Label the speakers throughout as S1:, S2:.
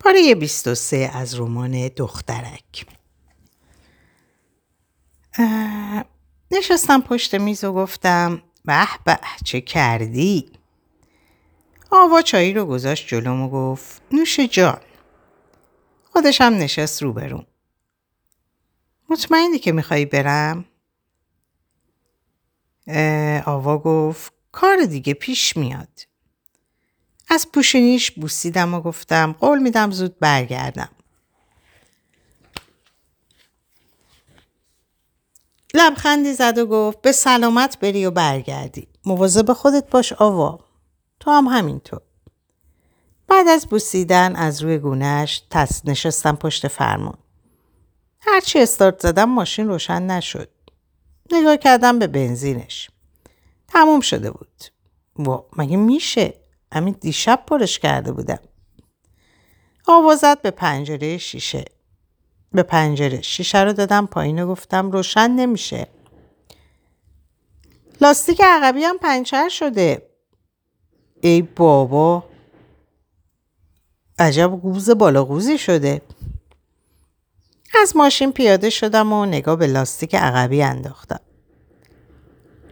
S1: پاره 23 از رمان دخترک نشستم پشت میز و گفتم به به چه کردی؟ آوا چایی رو گذاشت جلوم و گفت نوش جان خودش هم نشست روبروم مطمئنی که میخوایی برم؟ آوا گفت کار دیگه پیش میاد از پوشینیش بوسیدم و گفتم قول میدم زود برگردم. لبخندی زد و گفت به سلامت بری و برگردی. مواظب خودت باش آوا. تو هم همینطور. بعد از بوسیدن از روی گونهش تس نشستم پشت فرمان. هرچی استارت زدم ماشین روشن نشد. نگاه کردم به بنزینش. تموم شده بود. وا مگه میشه؟ همین دیشب پرش کرده بودم. آوازت به پنجره شیشه. به پنجره شیشه رو دادم پایین و گفتم روشن نمیشه. لاستیک عقبی هم پنچر شده. ای بابا عجب گوز بالا گوزی شده. از ماشین پیاده شدم و نگاه به لاستیک عقبی انداختم.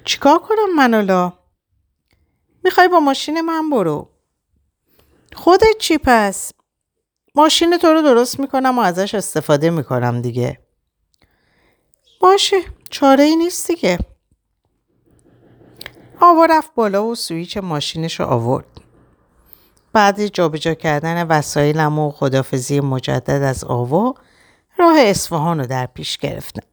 S1: چیکار کنم منالا؟ می‌خوای با ماشین من برو. خودت چی پس؟ ماشین تو رو درست می‌کنم و ازش استفاده می‌کنم دیگه. باشه چاره ای نیست دیگه. آوا رفت بالا و سویچ ماشینش رو آورد. بعد جابجا کردن وسایلم و خدافزی مجدد از آوا راه اصفهان رو در پیش گرفتم.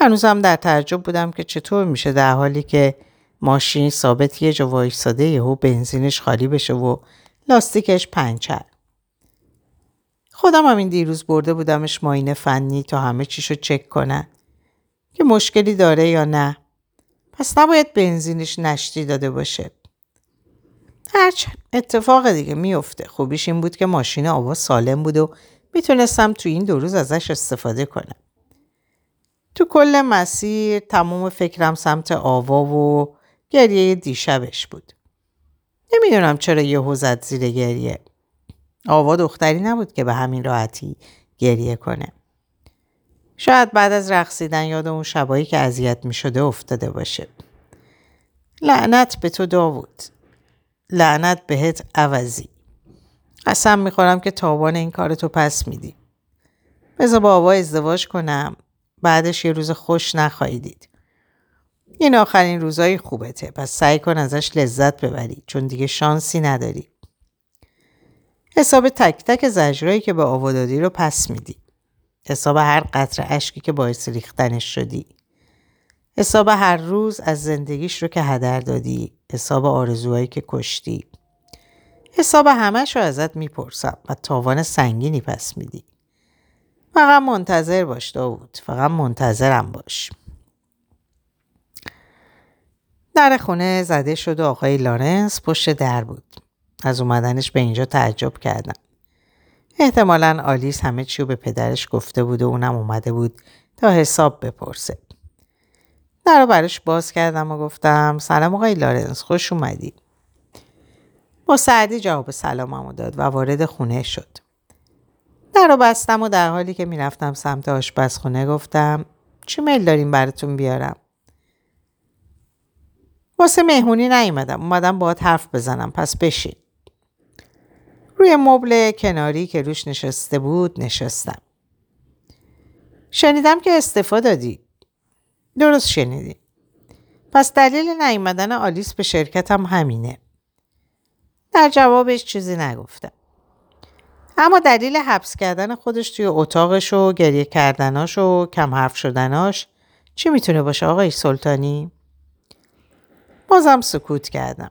S1: هنوزم در تعجب بودم که چطور میشه در حالی که ماشین ثابت یه جا وایستاده یهو بنزینش خالی بشه و لاستیکش پنچر. خودم هم این دیروز برده بودمش ماینه فنی تا همه چیشو چک کنن. که مشکلی داره یا نه؟ پس نباید بنزینش نشتی داده باشه. هرچه اتفاق دیگه میفته. خوبیش این بود که ماشین آوا سالم بود و می‌تونستم تو این دو روز ازش استفاده کنم. تو کل مسیر تمام فکرم سمت آوا و گریه دیشبش بود. نمی‌دونم چرا یهو زد زیر گریه. آوا دختری نبود که به همین راحتی گریه کنه. شاید بعد از رقصیدن یاد اون شبایی که اذیت می شده افتاده باشه. لعنت به تو داوود. لعنت بهت عوضی. قسم می‌خورم که تابان این کار تو پس میدی. بذار با آوا ازدواج کنم. بعدش یه روز خوش نخواهی دید. این آخرین روزای خوبته پس سعی کن ازش لذت ببری چون دیگه شانسی نداری. حساب تک تک زجرایی که به آوا دادی رو پس میدی. حساب هر قطر اشکی که باعث ریختنش شدی. حساب هر روز از زندگیش رو که هدر دادی. حساب آرزوهایی که کشتی. حساب همش رو ازت می‌پرسم و تاوان سنگینی پس میدی. فقط منتظر باش داود. فقط منتظرم باش. در خونه زده شد و آقای لارنس پشت در بود. از اومدنش به اینجا تعجب کردم. احتمالا آلیس همه چیو به پدرش گفته بود و اونم اومده بود تا حساب بپرسه. در رو باز کردم و گفتم سلام آقای لارنس خوش اومدی. با سعدی جواب سلاممو داد و وارد خونه شد. در بستم و در حالی که می‌رفتم سمت آشپزخونه گفتم چی میل داریم براتون بیارم؟ واسه مهمونی نیومدم. اومدم باهات حرف بزنم. پس بشین. روی مبل کناری که روش نشسته بود نشستم. شنیدم که استفا دادی. درست شنیدی. پس دلیل نیومدن آلیس به شرکتم همینه. در جوابش چیزی نگفتم. اما دلیل حبس کردن خودش توی اتاقش و گریه کردناش و کم حرف شدناش چی می‌تونه باشه آقای سلطانی؟ بازم سکوت کردم.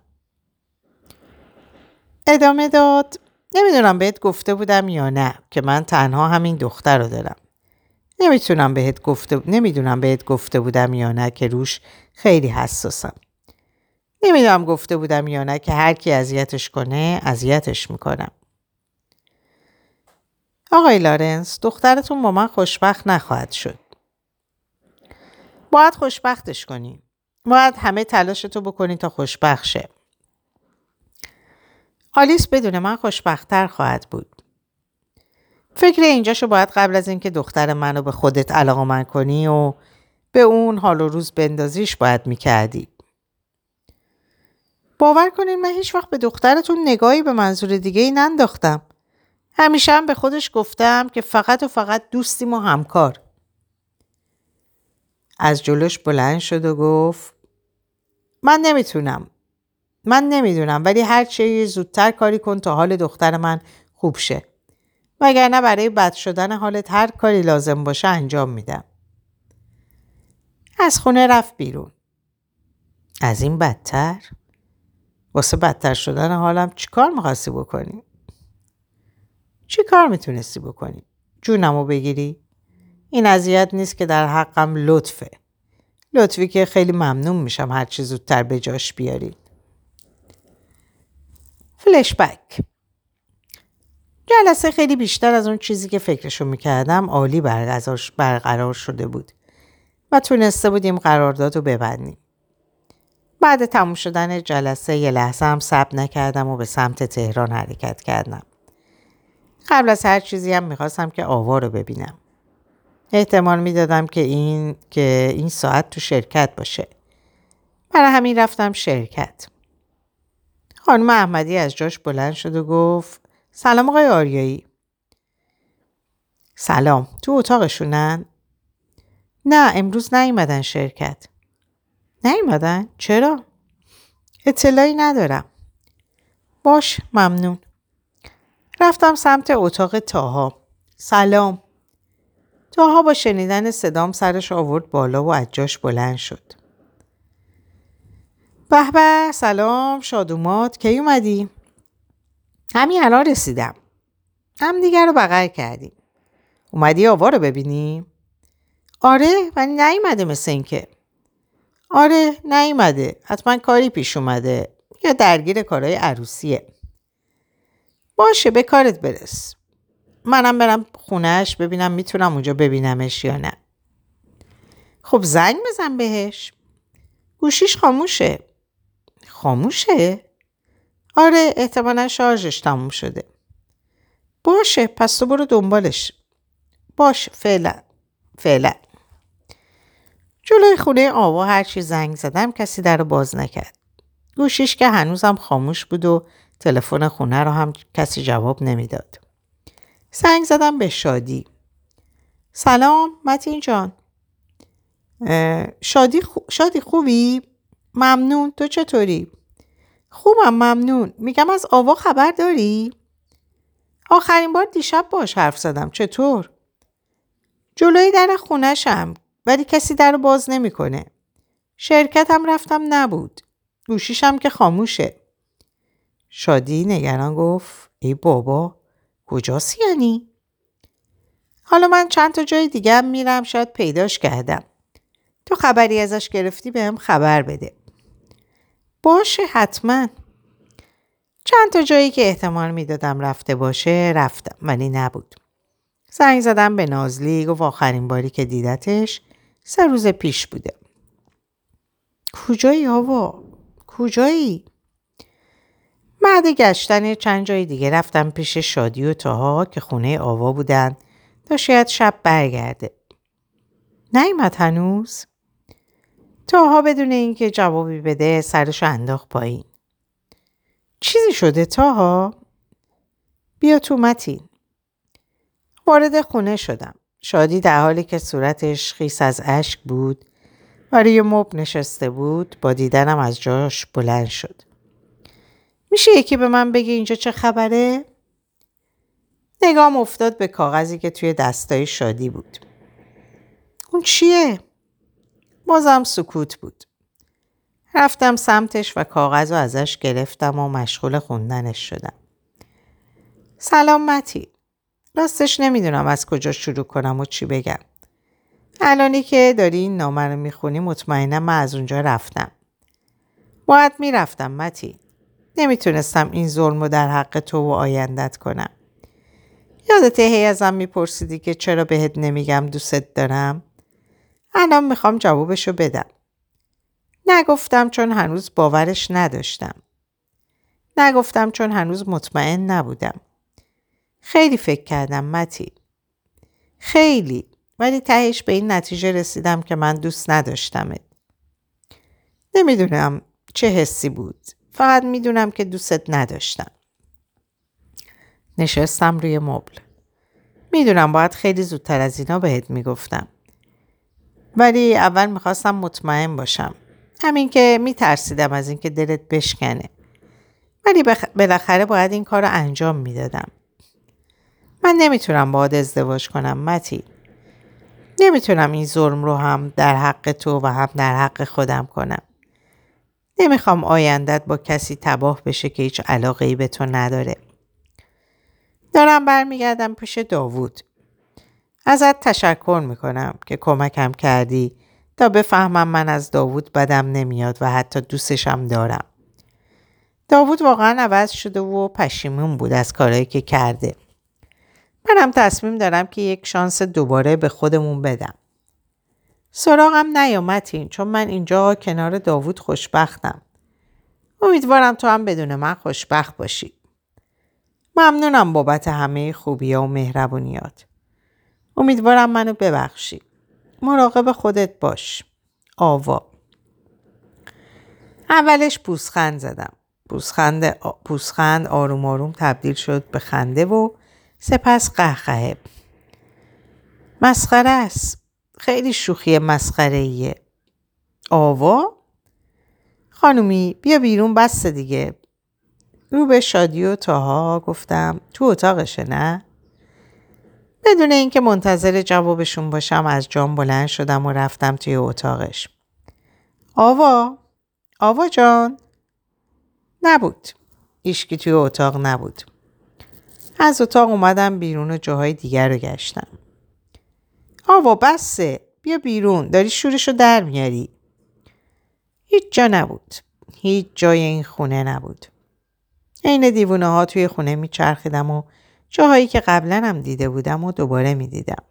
S1: ادامه داد نمی‌دونم بهت گفته بودم یا نه که من تنها همین دختر رو دارم. نمی‌تونم بهت گفته نمی‌دونم بهت گفته بودم یا نه که روش خیلی حساسم. نمی‌دونم گفته بودم یا نه که هر کی اذیتش کنه اذیتش می‌کنم. آقای لارنس دخترتون با من خوشبخت نخواهد شد. باید خوشبختش کنیم. باید همه تلاشتو بکنی تا خوشبخت شه. آلیس بدون من خوشبختتر خواهد بود. فکر اینجاشو باید قبل از اینکه دختر منو به خودت علاقه کنی و به اون حال و روز بندازیش باید می‌کردی. باور کنین من هیچ وقت به دخترتون نگاهی به منظور دیگه ای ننداختم. همیشه هم به خودش گفتم که فقط و فقط دوستیم و همکار. از جلوش بلند شد و گفت من نمی‌تونم. من نمی‌دونم ولی هر چه زودتر کاری کن تا حال دختر من خوب شه. وگرنه برای بد شدن حالت هر کاری لازم باشه انجام میدم. از خونه رفت بیرون. از این بدتر؟ واسه بدتر شدن حالم چیکار می‌خواستی بکنی؟ چی کار می‌تونستی بکنی؟ جونمو بگیری؟ این اذیت نیست که در حقم لطفه. لطفی که خیلی ممنون میشم هر چی زودتر به جاش بیاری. فلشبک جلسه خیلی بیشتر از اون چیزی که فکرشو می‌کردم عالی برقرار شده بود و تونسته بودیم قرارداد رو ببندیم. بعد تموم شدن جلسه یه لحظه هم صبر نکردم و به سمت تهران حرکت کردم. قبل از هر چیزی هم می‌خواستم که آوا رو ببینم. احتمال می‌دادم که این که این ساعت تو شرکت باشه. برای همین رفتم شرکت. خانم احمدی از جاش بلند شد و گفت سلام آقای آریایی. سلام تو اتاقشونن؟ نه امروز نیومدن شرکت. نیومدن؟ چرا؟ اطلاعی ندارم. باش ممنون. رفتم سمت اتاق تاها. سلام. تاها با شنیدن صدام سرش آورد بالا و از جاش بلند شد. به به سلام شادومات کی اومدی؟ همین الان رسیدم. هم دیگر رو بغل کردیم. اومدی آوا رو ببینیم؟ آره ولی نیومده مثل اینکه. آره نیومده. حتما کاری پیش اومده. یا درگیر کارهای عروسیه. باشه به کارت برس. منم برم خونهش ببینم می‌تونم اونجا ببینمش یا نه. خب زنگ بزن بهش. گوشیش خاموشه. خاموشه؟ آره احتمالا شارژش تموم شده. باشه پس تو برو دنبالش. باش فعلا. فعلا. جلوی خونه آوا هرچی زنگ زدم کسی در رو باز نکرد. گوشیش که هنوزم خاموش بود و تلفن خونه رو هم کسی جواب نمی‌داد. زنگ زدم به شادی. سلام متین جان. شادی, شادی خوبی؟ ممنون تو چطوری؟ خوبم ممنون میگم از آوا خبر داری؟ آخرین بار دیشب باش حرف زدم چطور؟ جلوی در خونشم ولی کسی در باز نمی‌کنه. شرکتم رفتم نبود. گوشیشم که خاموشه. شادی نگران گفت ای بابا کجاست یعنی؟ حالا من چند تا جای دیگه میرم شاید پیداش کردم. تو خبری ازش گرفتی به هم خبر بده. باشه حتما. چند تا جایی که احتمال می‌دادم رفته باشه رفتم ولی نبود. زنگ زدم به نازلی گفت آخرین باری که دیدتش سه روز پیش بوده. کجایی آوا؟ کجایی؟ بعد گشتن چند جای دیگه رفتم پیش شادی و تاها که خونه آوا بودن تا شاید شب برگرده. نیمد هنوز؟ تاها بدون اینکه جوابی بده سرش انداخت پایین. چیزی شده تاها؟ بیا تو متین. وارد خونه شدم. شادی در حالی که صورتش خیس از اشک بود و روی مب نشسته بود با دیدنم از جاش بلند شد. میشه یکی به من بگه اینجا چه خبره؟ نگام افتاد به کاغذی که توی دستای شادی بود. اون چیه؟ بازم سکوت بود. رفتم سمتش و کاغذ رو ازش گرفتم و مشغول خوندنش شدم. سلامتی. راستش نمی‌دونم از کجا شروع کنم و چی بگم. الانی که داری این نامه رو می‌خونی مطمئنم من از اونجا رفتم. باید می‌رفتم متی. نمی‌تونستم این ظلم رو در حق تو و آیندت کنم. یادت هی ازم میپرسیدی که چرا بهت نمیگم دوست دارم؟ الان می‌خوام جوابشو بدم. نگفتم چون هنوز باورش نداشتم. نگفتم چون هنوز مطمئن نبودم. خیلی فکر کردم متی. خیلی ولی تهش به این نتیجه رسیدم که من دوست نداشتمت. نمی‌دونم چه حسی بود. فقط می‌دونم که دوستت نداشتم. نشستم روی مبل. می‌دونم باید خیلی زودتر از اینا بهت می‌گفتم. ولی اول می‌خواستم مطمئن باشم. همین که میترسیدم از اینکه دلت بشکنه. ولی بخ... بالاخره باید این کار رو انجام می‌دادم. من نمی‌تونم باید ازدواج کنم متی. نمی‌تونم این ظلم رو هم در حق تو و هم در حق خودم کنم. نمی‌خوام آیندت با کسی تباه بشه که هیچ علاقه ای به تو نداره. دارم برمیگردم پیش داوود. ازت تشکر می‌کنم که کمکم کردی تا بفهمم من از داوود بدم نمیاد و حتی دوستشم دارم. داوود واقعا عوض شده و پشیمون بود از کارهایی که کرده. منم تصمیم دارم که یک شانس دوباره به خودمون بدم. سراغم نیامتین چون من اینجا کنار داوود خوشبختم. امیدوارم تو هم بدون من خوشبخت باشی. ممنونم بابت همه خوبی و مهربونیات. امیدوارم منو ببخشی. مراقب خودت باش. آوا. اولش پوسخند زدم. پوسخند, پوسخند آروم آروم تبدیل شد به خنده و سپس قهقهه. مسخره است. خیلی شوخی مسخره ایه. آوا؟ خانومی بیا بیرون بس دیگه. رو به شادی و تاها گفتم تو اتاقشه نه؟ بدون اینکه منتظر جوابشون باشم از جام بلند شدم و رفتم توی اتاقش. آوا؟ آوا جان؟ نبود. ایشکی توی اتاق نبود. از اتاق اومدم بیرون و جاهای دیگر رو گشتم. آوا بسه بیا بیرون داری شورشو در میاری. هیچ جا نبود. هیچ جای این خونه نبود. عین دیوونه ها توی خونه میچرخیدم و جاهایی که قبلا هم دیده بودم و دوباره می‌دیدم.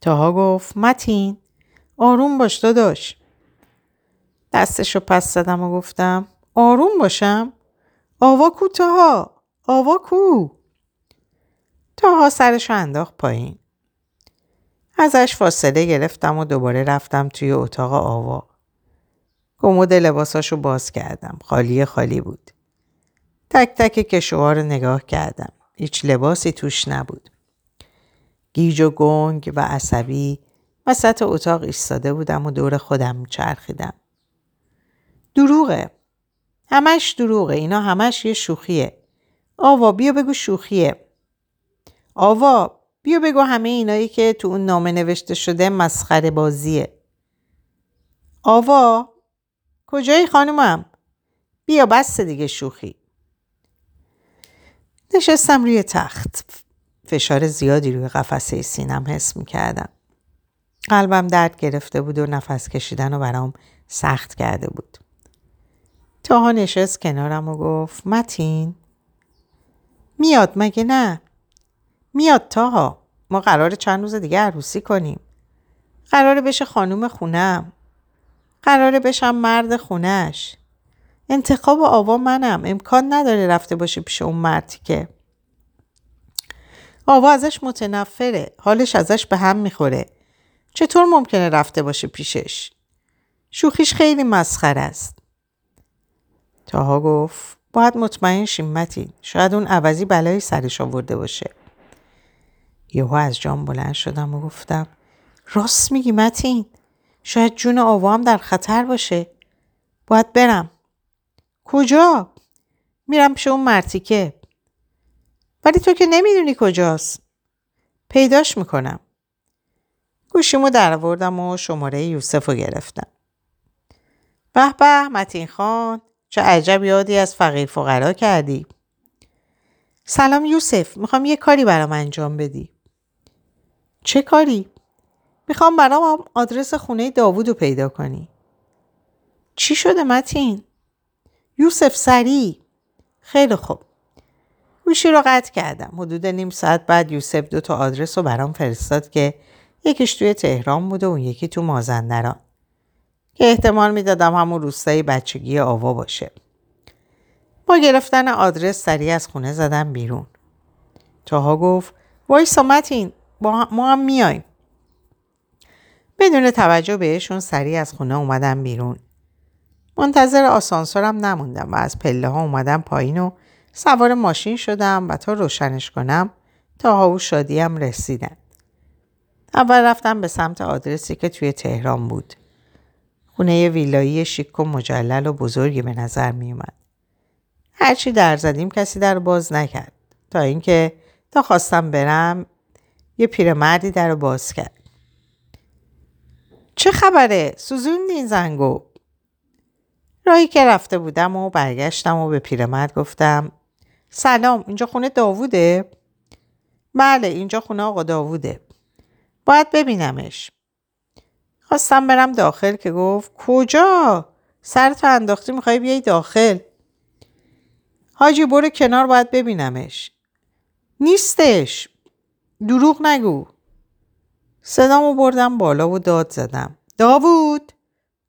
S1: تاها گفت متین آروم باش داداش. دستشو پس زدم و گفتم آروم باشم؟ آوا کو تاها؟ آوا کو؟ تاها سرشو انداخت پایین. ازش فاصله گرفتم و دوباره رفتم توی اتاق آوا. کمد لباساشو باز کردم. خالی خالی بود. تک تک کشوها رو نگاه کردم. هیچ لباسی توش نبود. گیج و گنگ و عصبی وسط اتاق ایستاده بودم و دور خودم میچرخیدم. دروغه. همش دروغه. اینا همش یه شوخیه. آوا بیا بگو شوخیه. آوا بیا بگو همه اینایی که تو اون نامه نوشته شده مسخره بازیه. آوا کجایی خانومم؟ بیا بس دیگه شوخی. نشستم روی تخت. فشار زیادی روی قفسه سینم حس می کردم. قلبم درد گرفته بود و نفس کشیدن و برام سخت کرده بود. تاها نشست کنارم و گفت متین میاد مگه نه؟ میاد تاها ما قرار چند روز دیگه عروسی کنیم. قراره بشه خانوم خونم. قراره بشم مرد خونش. انتخاب آوا منم. امکان نداره رفته باشه پیش اون مردی که. آوا ازش متنفره. حالش ازش به هم می‌خوره. چطور ممکنه رفته باشه پیشش؟ شوخیش خیلی مسخره است. تاها گفت باید مطمئن شیم متین. شاید اون عوضی بلایی سرش آورده باشه. یهو از جام بلند شدم و گفتم راست میگی متین شاید جون آوا هم در خطر باشه. باید برم. کجا؟ میرم پیش اون مرتیکه ولی تو که نمی‌دونی کجاست. پیداش می‌کنم. گوشیمو در و شماره یوسف رو گرفتم. به به متین خان چه عجب یادی از فقیر فقرا کردی. سلام یوسف می‌خوام یه کاری برام انجام بدی. چه کاری؟ می‌خوام برام آدرس خونه داوود رو پیدا کنی. چی شده متین؟ یوسف سری. خیلی خوب. گوشی رو قطع کردم. حدود نیم ساعت بعد یوسف دو تا آدرس رو برام فرستاد که یکیش توی تهران بود و اون یکی تو مازندران. که احتمال می‌دادم همون روستای بچگی آوا باشه. با گرفتن آدرس سریع از خونه زدم بیرون. تاها گفت وای سامتین ما هم میایم بدون توجه بهشون سریع از خونه اومدم بیرون منتظر آسانسورم نموندم و از پله ها اومدم پایین و سوار ماشین شدم و تا روشنش کنم تا و شادیم رسیدن. اول رفتم به سمت آدرسی که توی تهران بود. خونه ویلایی شیک و مجلل و بزرگی به نظر می اومد. هرچی در زدیم کسی در باز نکرد تا اینکه تا خواستم برم یه پیرمردی در باز کرد. چه خبره؟ سوزوندین زنگو؟ راهی که رفته بودم و برگشتم و به پیرمرد گفتم سلام اینجا خونه داووده؟ بله اینجا خونه آقا داووده. باید ببینمش. خواستم برم داخل که گفت کجا؟ سرتو انداختی می‌خوای بیای داخل. حاجی برو کنار باید ببینمش. نیستش. دروغ نگو. صدامو بردم بالا و داد زدم. داوود!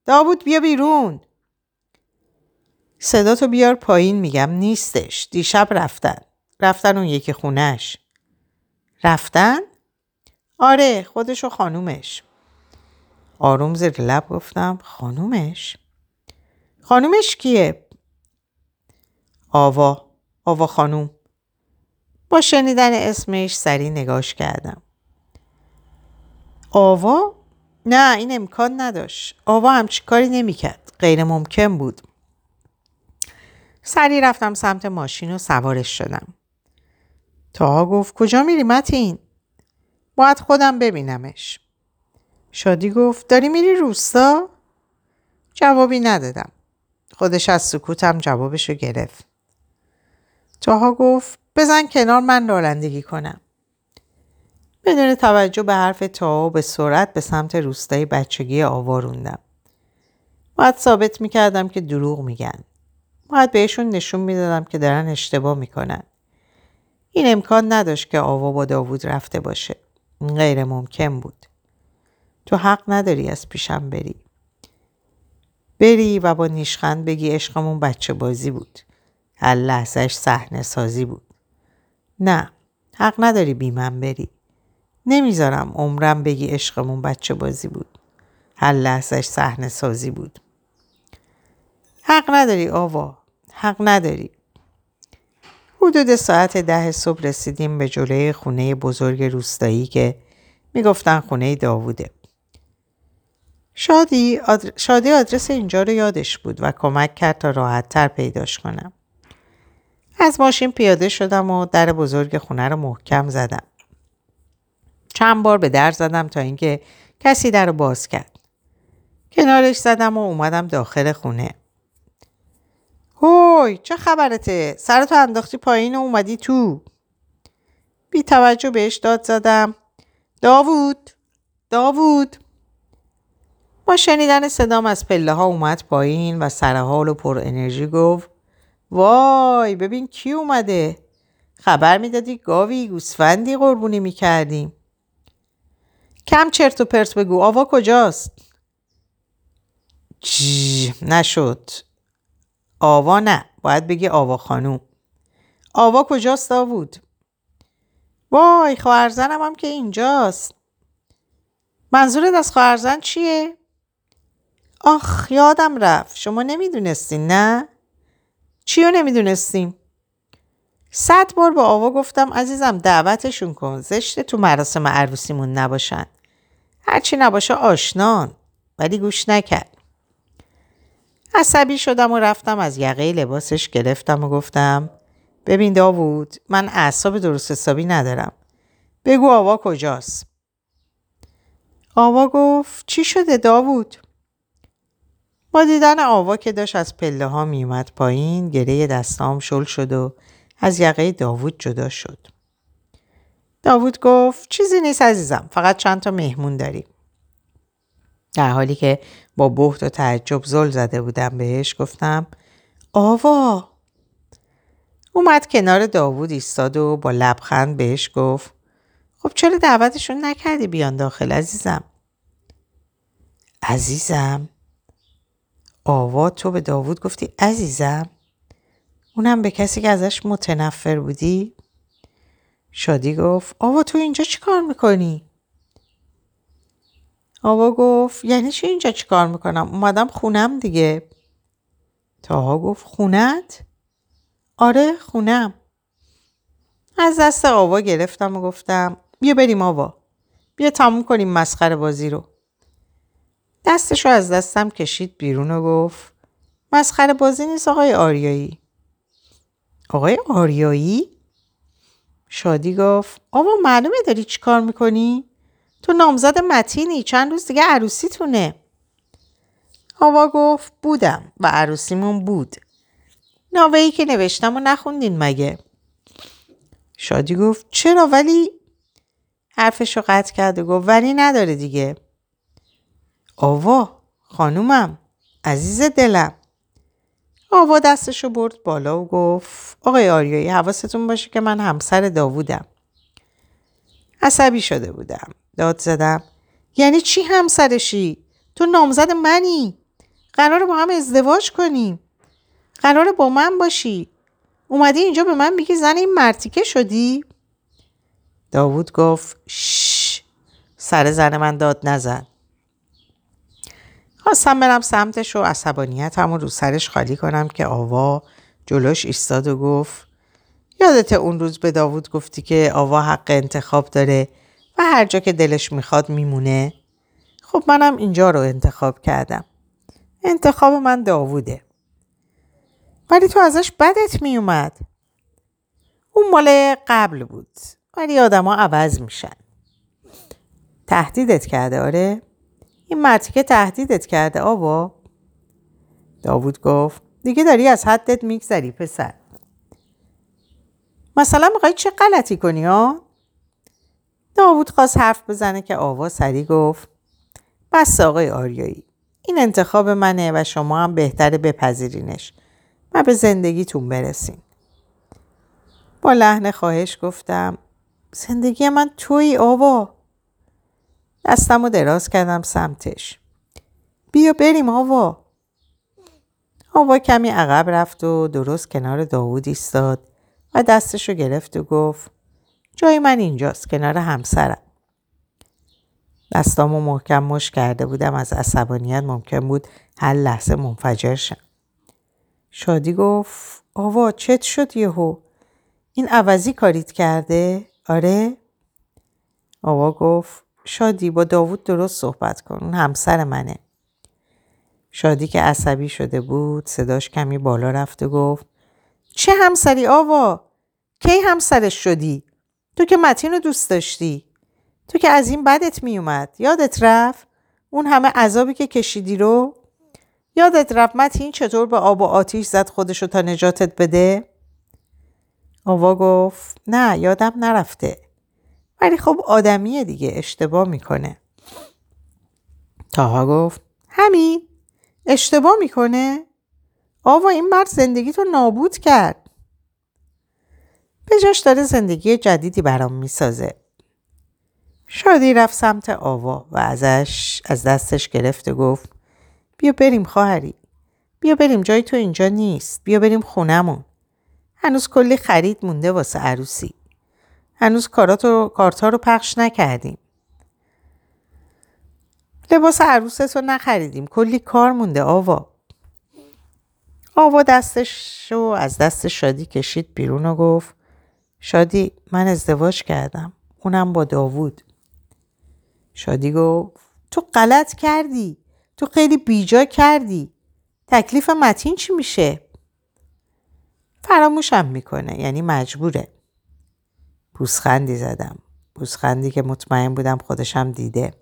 S1: داوود بیا بیرون! صدا تو بیار پایین میگم نیستش. دیشب رفتن. رفتن اون یکی خونش. رفتن؟ آره خودش و خانومش. آروم زیر لب گفتم خانومش؟ خانومش کیه؟ آوا آوا خانوم با شنیدن اسمش سری نگاش کردم. آوا؟ نه این امکان نداشت. آوا همچی کاری نمی‌کرد. غیر ممکن بود. سری رفتم سمت ماشین و سوارش شدم. تاها گفت کجا میری متین؟ باید خودم ببینمش. شادی گفت داری میری روستا؟ جوابی ندادم. خودش از سکوتم جوابشو گرفت. تاها گفت بزن کنار من رانندگی کنم بدون توجه به حرف تا به سرعت به سمت روستای بچگی آواروندم. باید ثابت می‌کردم که دروغ میگن. باید بهشون نشون می‌دادم که دارن اشتباه می‌کنن. این امکان نداشت که آوا با داوود رفته باشه. غیر ممکن بود. تو حق نداری از پیشم بری. بری و با نیشخند بگی عشقمون بچه بازی بود. هر لحظهش صحنه سازی بود. نه حق نداری بی من بری. نمی‌ذارم عمرم بگی عشقمون بچه بازی بود. هر لحظهش صحنه سازی بود. حق نداری آوا. حق نداری. حدود ساعت ده صبح رسیدیم به جلوی خونه بزرگ روستایی که می‌گفتن خونه داووده. شادی, شادی آدرس اینجا رو یادش بود و کمک کرد تا راحت تر پیداش کنم. از ماشین پیاده شدم و در بزرگ خونه رو محکم زدم. چند بار به در زدم تا اینکه کسی در رو باز کرد. کنارش زدم و اومدم داخل خونه. هوی چه خبرته؟ سرتو انداختی پایین و اومدی تو. بی توجه بهش داد زدم. داوود داوود با شنیدن صدام از پله ها اومد پایین و سرحال و پر انرژی گفت وای ببین کی اومده؟ خبر می‌دادی گاوی گوسفندی قربونی می‌کردیم. کم چرت و پرت بگو آوا کجاست؟ جی نشد. آوا نه باید بگی آوا خانوم. آوا کجاست داوود؟ وای خواهرزنم هم که اینجاست. منظورت از خواهرزن چیه؟ آخ یادم رفت. شما نمی‌دونستین نه؟ چی رو نمی‌دونستیم؟ صد بار با آوا گفتم عزیزم دعوتشون کن. زشته تو مراسم عروسیمون نباشن. هرچی نباشه آشنان ولی گوش نکرد. عصبی شدم و رفتم از یقه لباسش گرفتم و گفتم ببین داوود من اعصاب درست حسابی ندارم. بگو آوا کجاست؟ آوا گفت چی شده داوود؟ با دیدن آوا که داشت از پله ها میومد پایین گره دستام شل شد و از یقه داوود جدا شد. داوود گفت چیزی نیست عزیزم فقط چند تا مهمون داریم. در حالی که با بحت و تعجب زل زده بودم بهش گفتم آوا اومد کنار داوود ایستاد و با لبخند بهش گفت خب چرا دعوتشون نکردی بیان داخل عزیزم عزیزم آوا تو به داوود گفتی عزیزم اونم به کسی که ازش متنفر بودی شادی گفت آوا تو اینجا چی کار می‌کنی؟ آوا گفت یعنی چی اینجا چی کار می‌کنم؟ اومدم خونم دیگه تاها گفت خونت؟ آره خونم از دست آوا گرفتم و گفتم بیا بریم آوا بیا تموم کنیم مسخره بازی رو دستش رو از دستم کشید بیرون و گفت مسخره بازی نیست آقای آریایی. آقای آریایی؟ شادی گفت آوا معلومه داری چی کار می‌کنی؟ تو نامزد متینی چند روز دیگه عروسیتونه. آوا گفت بودم و عروسیمون بود. ناوهی که نوشتم و نخوندین مگه؟ شادی گفت چرا ولی؟ حرفش رو قطع کرد و گفت ولی نداره دیگه. آوا خانومم عزیز دلم. آوا دستشو برد بالا و گفت آقای آریایی حواستون باشه که من همسر داوودم. عصبی شده بودم. داد زدم یعنی چی همسرشی؟ تو نامزد منی. قرار با هم ازدواج کنیم. قرار با من باشی. اومدی اینجا به من میگی زن این مرتیکه شدی؟ داوود گفت شش. سر زن من داد نزن. خواستم برم سمتش و عصبانیتم رو سرش خالی کنم که آوا جلوش ایستاد و گفت یادت اون روز به داوود گفتی که آوا حق انتخاب داره و هر جا که دلش می‌خواد میمونه؟ خب منم اینجا رو انتخاب کردم. انتخاب من داووده. ولی تو ازش بدت میومد. اون مال قبل بود. ولی آدما عوض میشن. تهدیدت کرده آره؟ این مرتیکه تهدیدت کرده آوا؟ داوود گفت دیگه داری از حدت میگذری پسر. مثلا می‌خوای چه غلطی کنی ها؟ داوود خواست حرف بزنه که آوا سری گفت بس آقای آریایی این انتخاب منه و شما هم بهتره بپذیرینش و به زندگیتون برسین با لحن خواهش گفتم زندگی من توی آوا دستم رو دراز کردم سمتش. بیا بریم آوا. آوا کمی عقب رفت و درست کنار داوود ایستاد و دستش رو گرفت و گفت جای من اینجاست کنار همسرم. دستامو محکم مش کرده بودم از عصبانیت ممکن بود هر لحظه منفجر شم. شادی گفت آوا چت شد یهو؟ این عوضی کاریت کرده؟ آره؟ آوا گفت شادی با داوود درست صحبت کن. اون همسر منه. شادی که عصبی شده بود صداش کمی بالا رفت و گفت چه همسری آوا؟ کی همسرش شدی؟ تو که متین رو دوست داشتی. تو که از این بدت میومد یادت رفت؟ اون همه عذابی که کشیدی رو؟ یادت رفت متین چطور به آب و آتیش زد خودشو تا نجاتت بده؟ آوا گفت نه یادم نرفته. ولی خب آدمیه دیگه اشتباه می‌کنه تاها گفت همین اشتباه می‌کنه آوا این مرد زندگی تو نابود کرد به جاش داره زندگی جدیدی برام می‌سازه. شادی رفت سمت آوا و ازش از دستش گرفت و گفت بیا بریم خواهری. بیا بریم جای تو اینجا نیست. بیا بریم خونمون. هنوز کلی خرید مونده واسه عروسی. هنوز کاراتو کارتا رو پخش نکردیم. لباس عروست رو نخریدیم. کلی کار مونده آوا. آوا دستش رو از دست شادی کشید بیرون و گفت شادی من ازدواج کردم اونم با داوود شادی گفت تو غلط کردی تو خیلی بیجا کردی تکلیف متین چی میشه فراموشم می‌کنه یعنی مجبوره بوسخندی زدم. بوسخندی که مطمئن بودم خودشم دیده.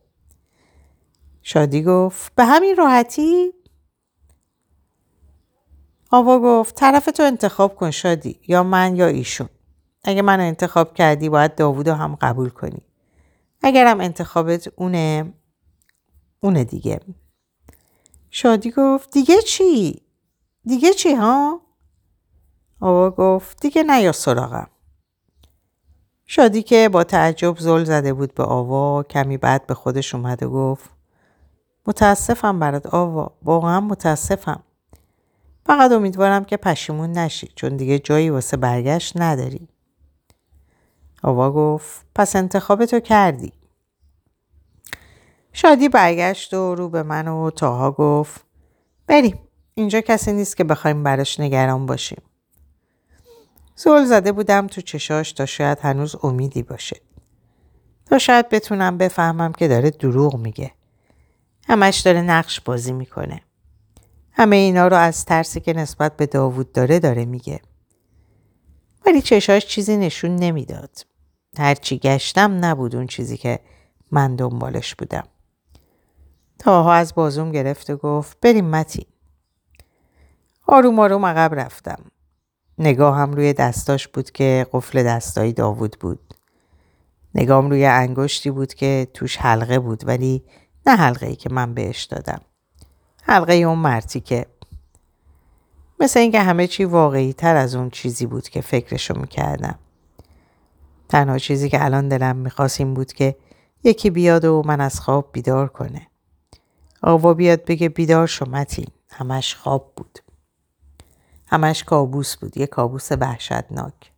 S1: شادی گفت به همین راحتی؟ آوا گفت طرف تو انتخاب کن شادی یا من یا ایشون. اگه منو انتخاب کردی باید داوودو هم قبول کنی. اگرم انتخابت اونه اونه دیگه. شادی گفت دیگه چی؟ دیگه چی ها؟ آوا گفت دیگه نیا سراغم. شادی که با تعجب زل زده بود به آوا کمی بعد به خودش اومد و گفت متاسفم برات آوا واقعا متاسفم. فقط امیدوارم که پشیمون نشی چون دیگه جایی واسه برگشت نداری. آوا گفت پس انتخاب تو کردی. شادی برگشت و رو به من و تاها گفت بریم اینجا کسی نیست که بخوایم براش نگران باشیم. زول زده بودم تو چشاش تا شاید هنوز امیدی باشه. تا شاید بتونم بفهمم که داره دروغ میگه. همش داره نقش بازی می‌کنه. همه اینا رو از ترسی که نسبت به داوود داره داره میگه. ولی چشاش چیزی نشون نمی‌داد. هرچی گشتم نبود اون چیزی که من دنبالش بودم. تاها از بازوم گرفت و گفت بریم متی آروم آروم عقب رفتم. نگاهم روی دستاش بود که قفل دستایی داوود بود. نگام روی انگشتی بود که توش حلقه بود ولی نه حلقه ای که من بهش دادم. حلقه اون مرتی که مثل اینکه همه چی واقعی تر از اون چیزی بود که فکرشو می‌کردم. تنها چیزی که الان دلم می‌خواست این بود که یکی بیاد و من از خواب بیدار کنه. آوا بیاد بگه بیدار شو متین همش خواب بود. همش کابوس بود یه کابوس وحشتناک.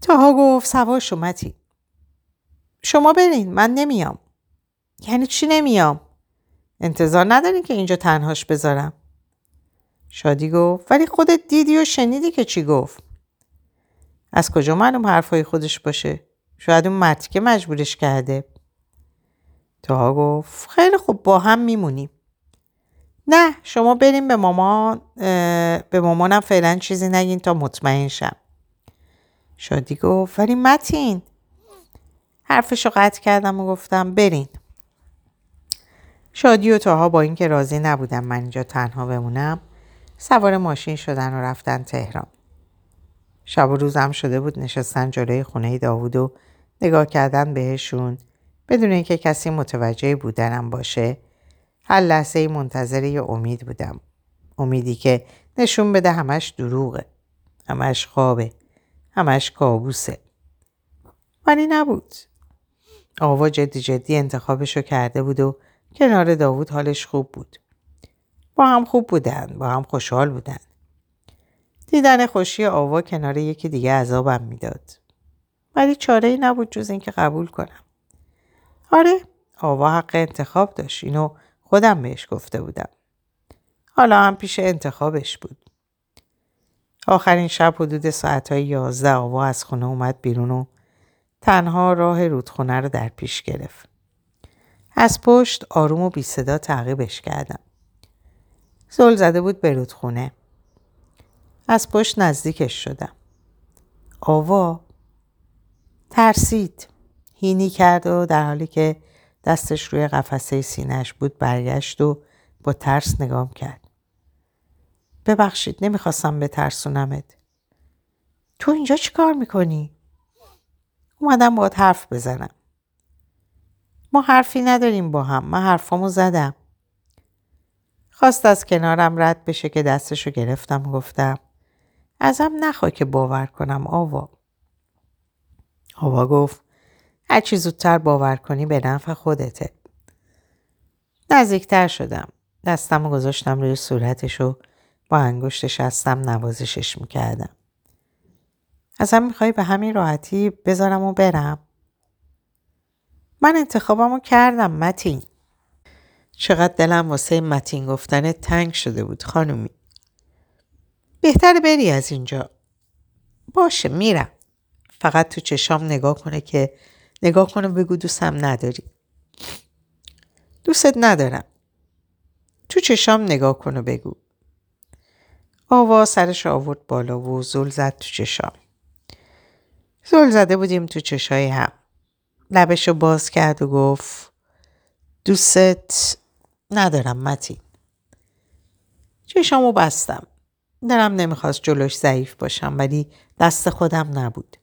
S1: تاها گفت سوار شو متین شما برین من نمیام. یعنی چی نمیام؟ انتظار ندارین که اینجا تنهاش بذارم. شادی گفت ولی خودت دیدی و شنیدی که چی گفت. از کجا معلوم حرفای خودش باشه؟ شاید اون مرتی که مجبورش کرده. تاها گفت خیلی خوب با هم میمونیم. نه شما بریم به مامان به مامانم فعلا چیزی نگین تا مطمئن شم. شادی گفت ولی متین. حرفشو قطع کردم و گفتم برین. شادی و تاها با اینکه راضی نبودم من اینجا تنها بمونم سوار ماشین شدن و رفتن تهران. شب و روزم شده بود نشستن جلوی خونه داوود و نگاه کردن بهشون بدون اینکه کسی متوجه بودنم باشه. هر لحظه منتظر یه امید بودم. امیدی که نشون بده همش دروغه همش خوابه همش کابوسه. ولی نبود. آوا جدی جدی انتخابشو کرده بود و کنار داوود حالش خوب بود. با هم خوب بودن با هم خوشحال بودن. دیدن خوشی آوا کنار یکی دیگه عذابم می‌داد. ولی چاره ای نبود جز اینکه قبول کنم. آره آوا حق انتخاب داشت اینو خودم بهش گفته بودم حالا هم پیش انتخابش بود آخرین شب حدود ساعتهای یازده آوا از خونه اومد بیرون و تنها راه رودخونه رو در پیش گرفت. از پشت آروم و بی صدا تعقیبش کردم. زل زده بود به رودخونه. از پشت نزدیکش شدم. آوا ترسید. هینی کرد و در حالی که دستش روی قفسه سینهش بود برگشت و با ترس نگام کرد. ببخشید نمی‌خواستم به ترسونمت. تو اینجا چی کار می‌کنی؟ اومدم باید حرف بزنم. ما حرفی نداریم با هم. من حرفامو زدم. خواست از کنارم رد بشه که دستشو گرفتم گفتم ازم نخواه که باور کنم آوا. آوا گفت هرچی زودتر باور کنی به نفع خودته. نزدیکتر شدم. دستم و گذاشتم روی صورتش و با انگشت شستم نوازشش می‌کردم. ازم می‌خوای به همین راحتی بذارم و برم؟ من انتخابمو کردم متین. چقدر دلم واسه متین گفتن تنگ شده بود خانومی. بهتر بری از اینجا. باشه میرم. فقط تو چشام نگاه کنه که نگاه کنه بگو دوستم نداری. دوستت ندارم. تو چشام نگاه کن و بگو. آوا سرش آورد بالا و زل زد تو چشام. زل زده بودیم تو چشای هم. لبشو باز کرد و گفت دوست ندارم متی. چشامو بستم. دلم نمی‌خواست جلوش ضعیف باشم ولی دست خودم نبود.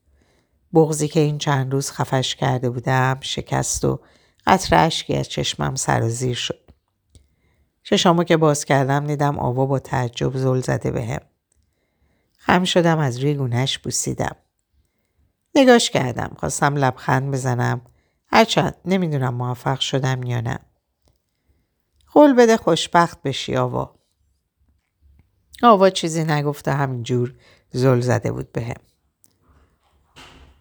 S1: بغزی که این چند روز خفش کرده بودم شکست و قطر اشکی از چشمم سرازیر شد. چشامو که باز کردم دیدم آوا با تعجب زل زده بهم. خم شدم از روی گونهش بوسیدم. نگاش کردم. خواستم لبخند بزنم. هرچند نمی‌دونم موفق شدم یا نه. قول بده خوشبخت بشی آوا. آوا چیزی نگفته همینجور زل زده بود بهم.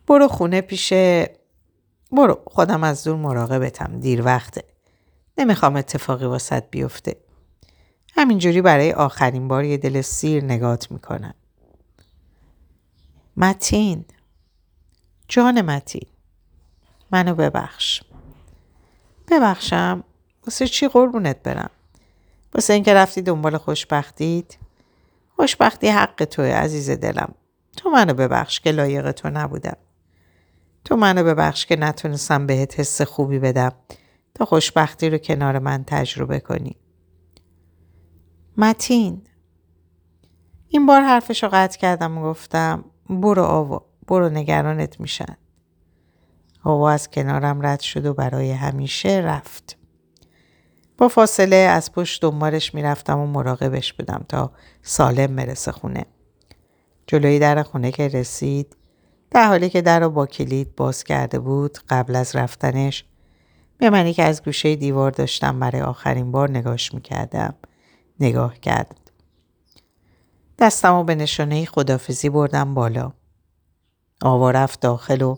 S1: برو خونه پیش برو خودم از دور مراقبتم دیر وقته. نمی‌خوام اتفاقی واسط بیفته. همینجوری برای آخرین بار یه دل سیر نگات می‌کنم. متین. جان متین. منو ببخش. ببخشم. واسه چی قربونت برم؟ واسه اینکه رفتی دنبال خوشبختیت؟ خوشبختی حق توی عزیز دلم. تو منو ببخش که لایق تو نبودم. تو منو ببخش که نتونستم بهت حس خوبی بدم. تا خوشبختی رو کنار من تجربه کنی. متین. این بار حرفش رو قطع کردم و گفتم برو آوا برو نگرانت میشن. آوا از کنارم رد شد و برای همیشه رفت. با فاصله از پشت دنبالش می‌رفتم و مراقبش بودم تا سالم برسه خونه. جلوی در خونه که رسید در حالی که در رو با کلید باز کرده بود قبل از رفتنش به منی که از گوشه دیوار داشتم برای آخرین بار نگاش می‌کردم نگاه کرد. دستم به نشانه خدافزی بردم بالا. آوا رفت داخل و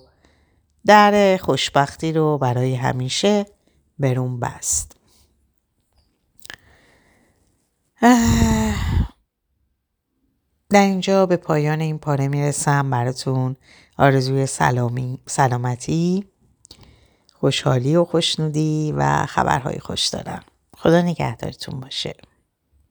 S1: در خوشبختی رو برای همیشه برون بست. در اینجا به پایان این پاره می‌رسم. براتون آرزوی سلامی، سلامتی خوشحالی و خوشنودی و خبرهای خوش دارم. خدا نگهدارتون باشه.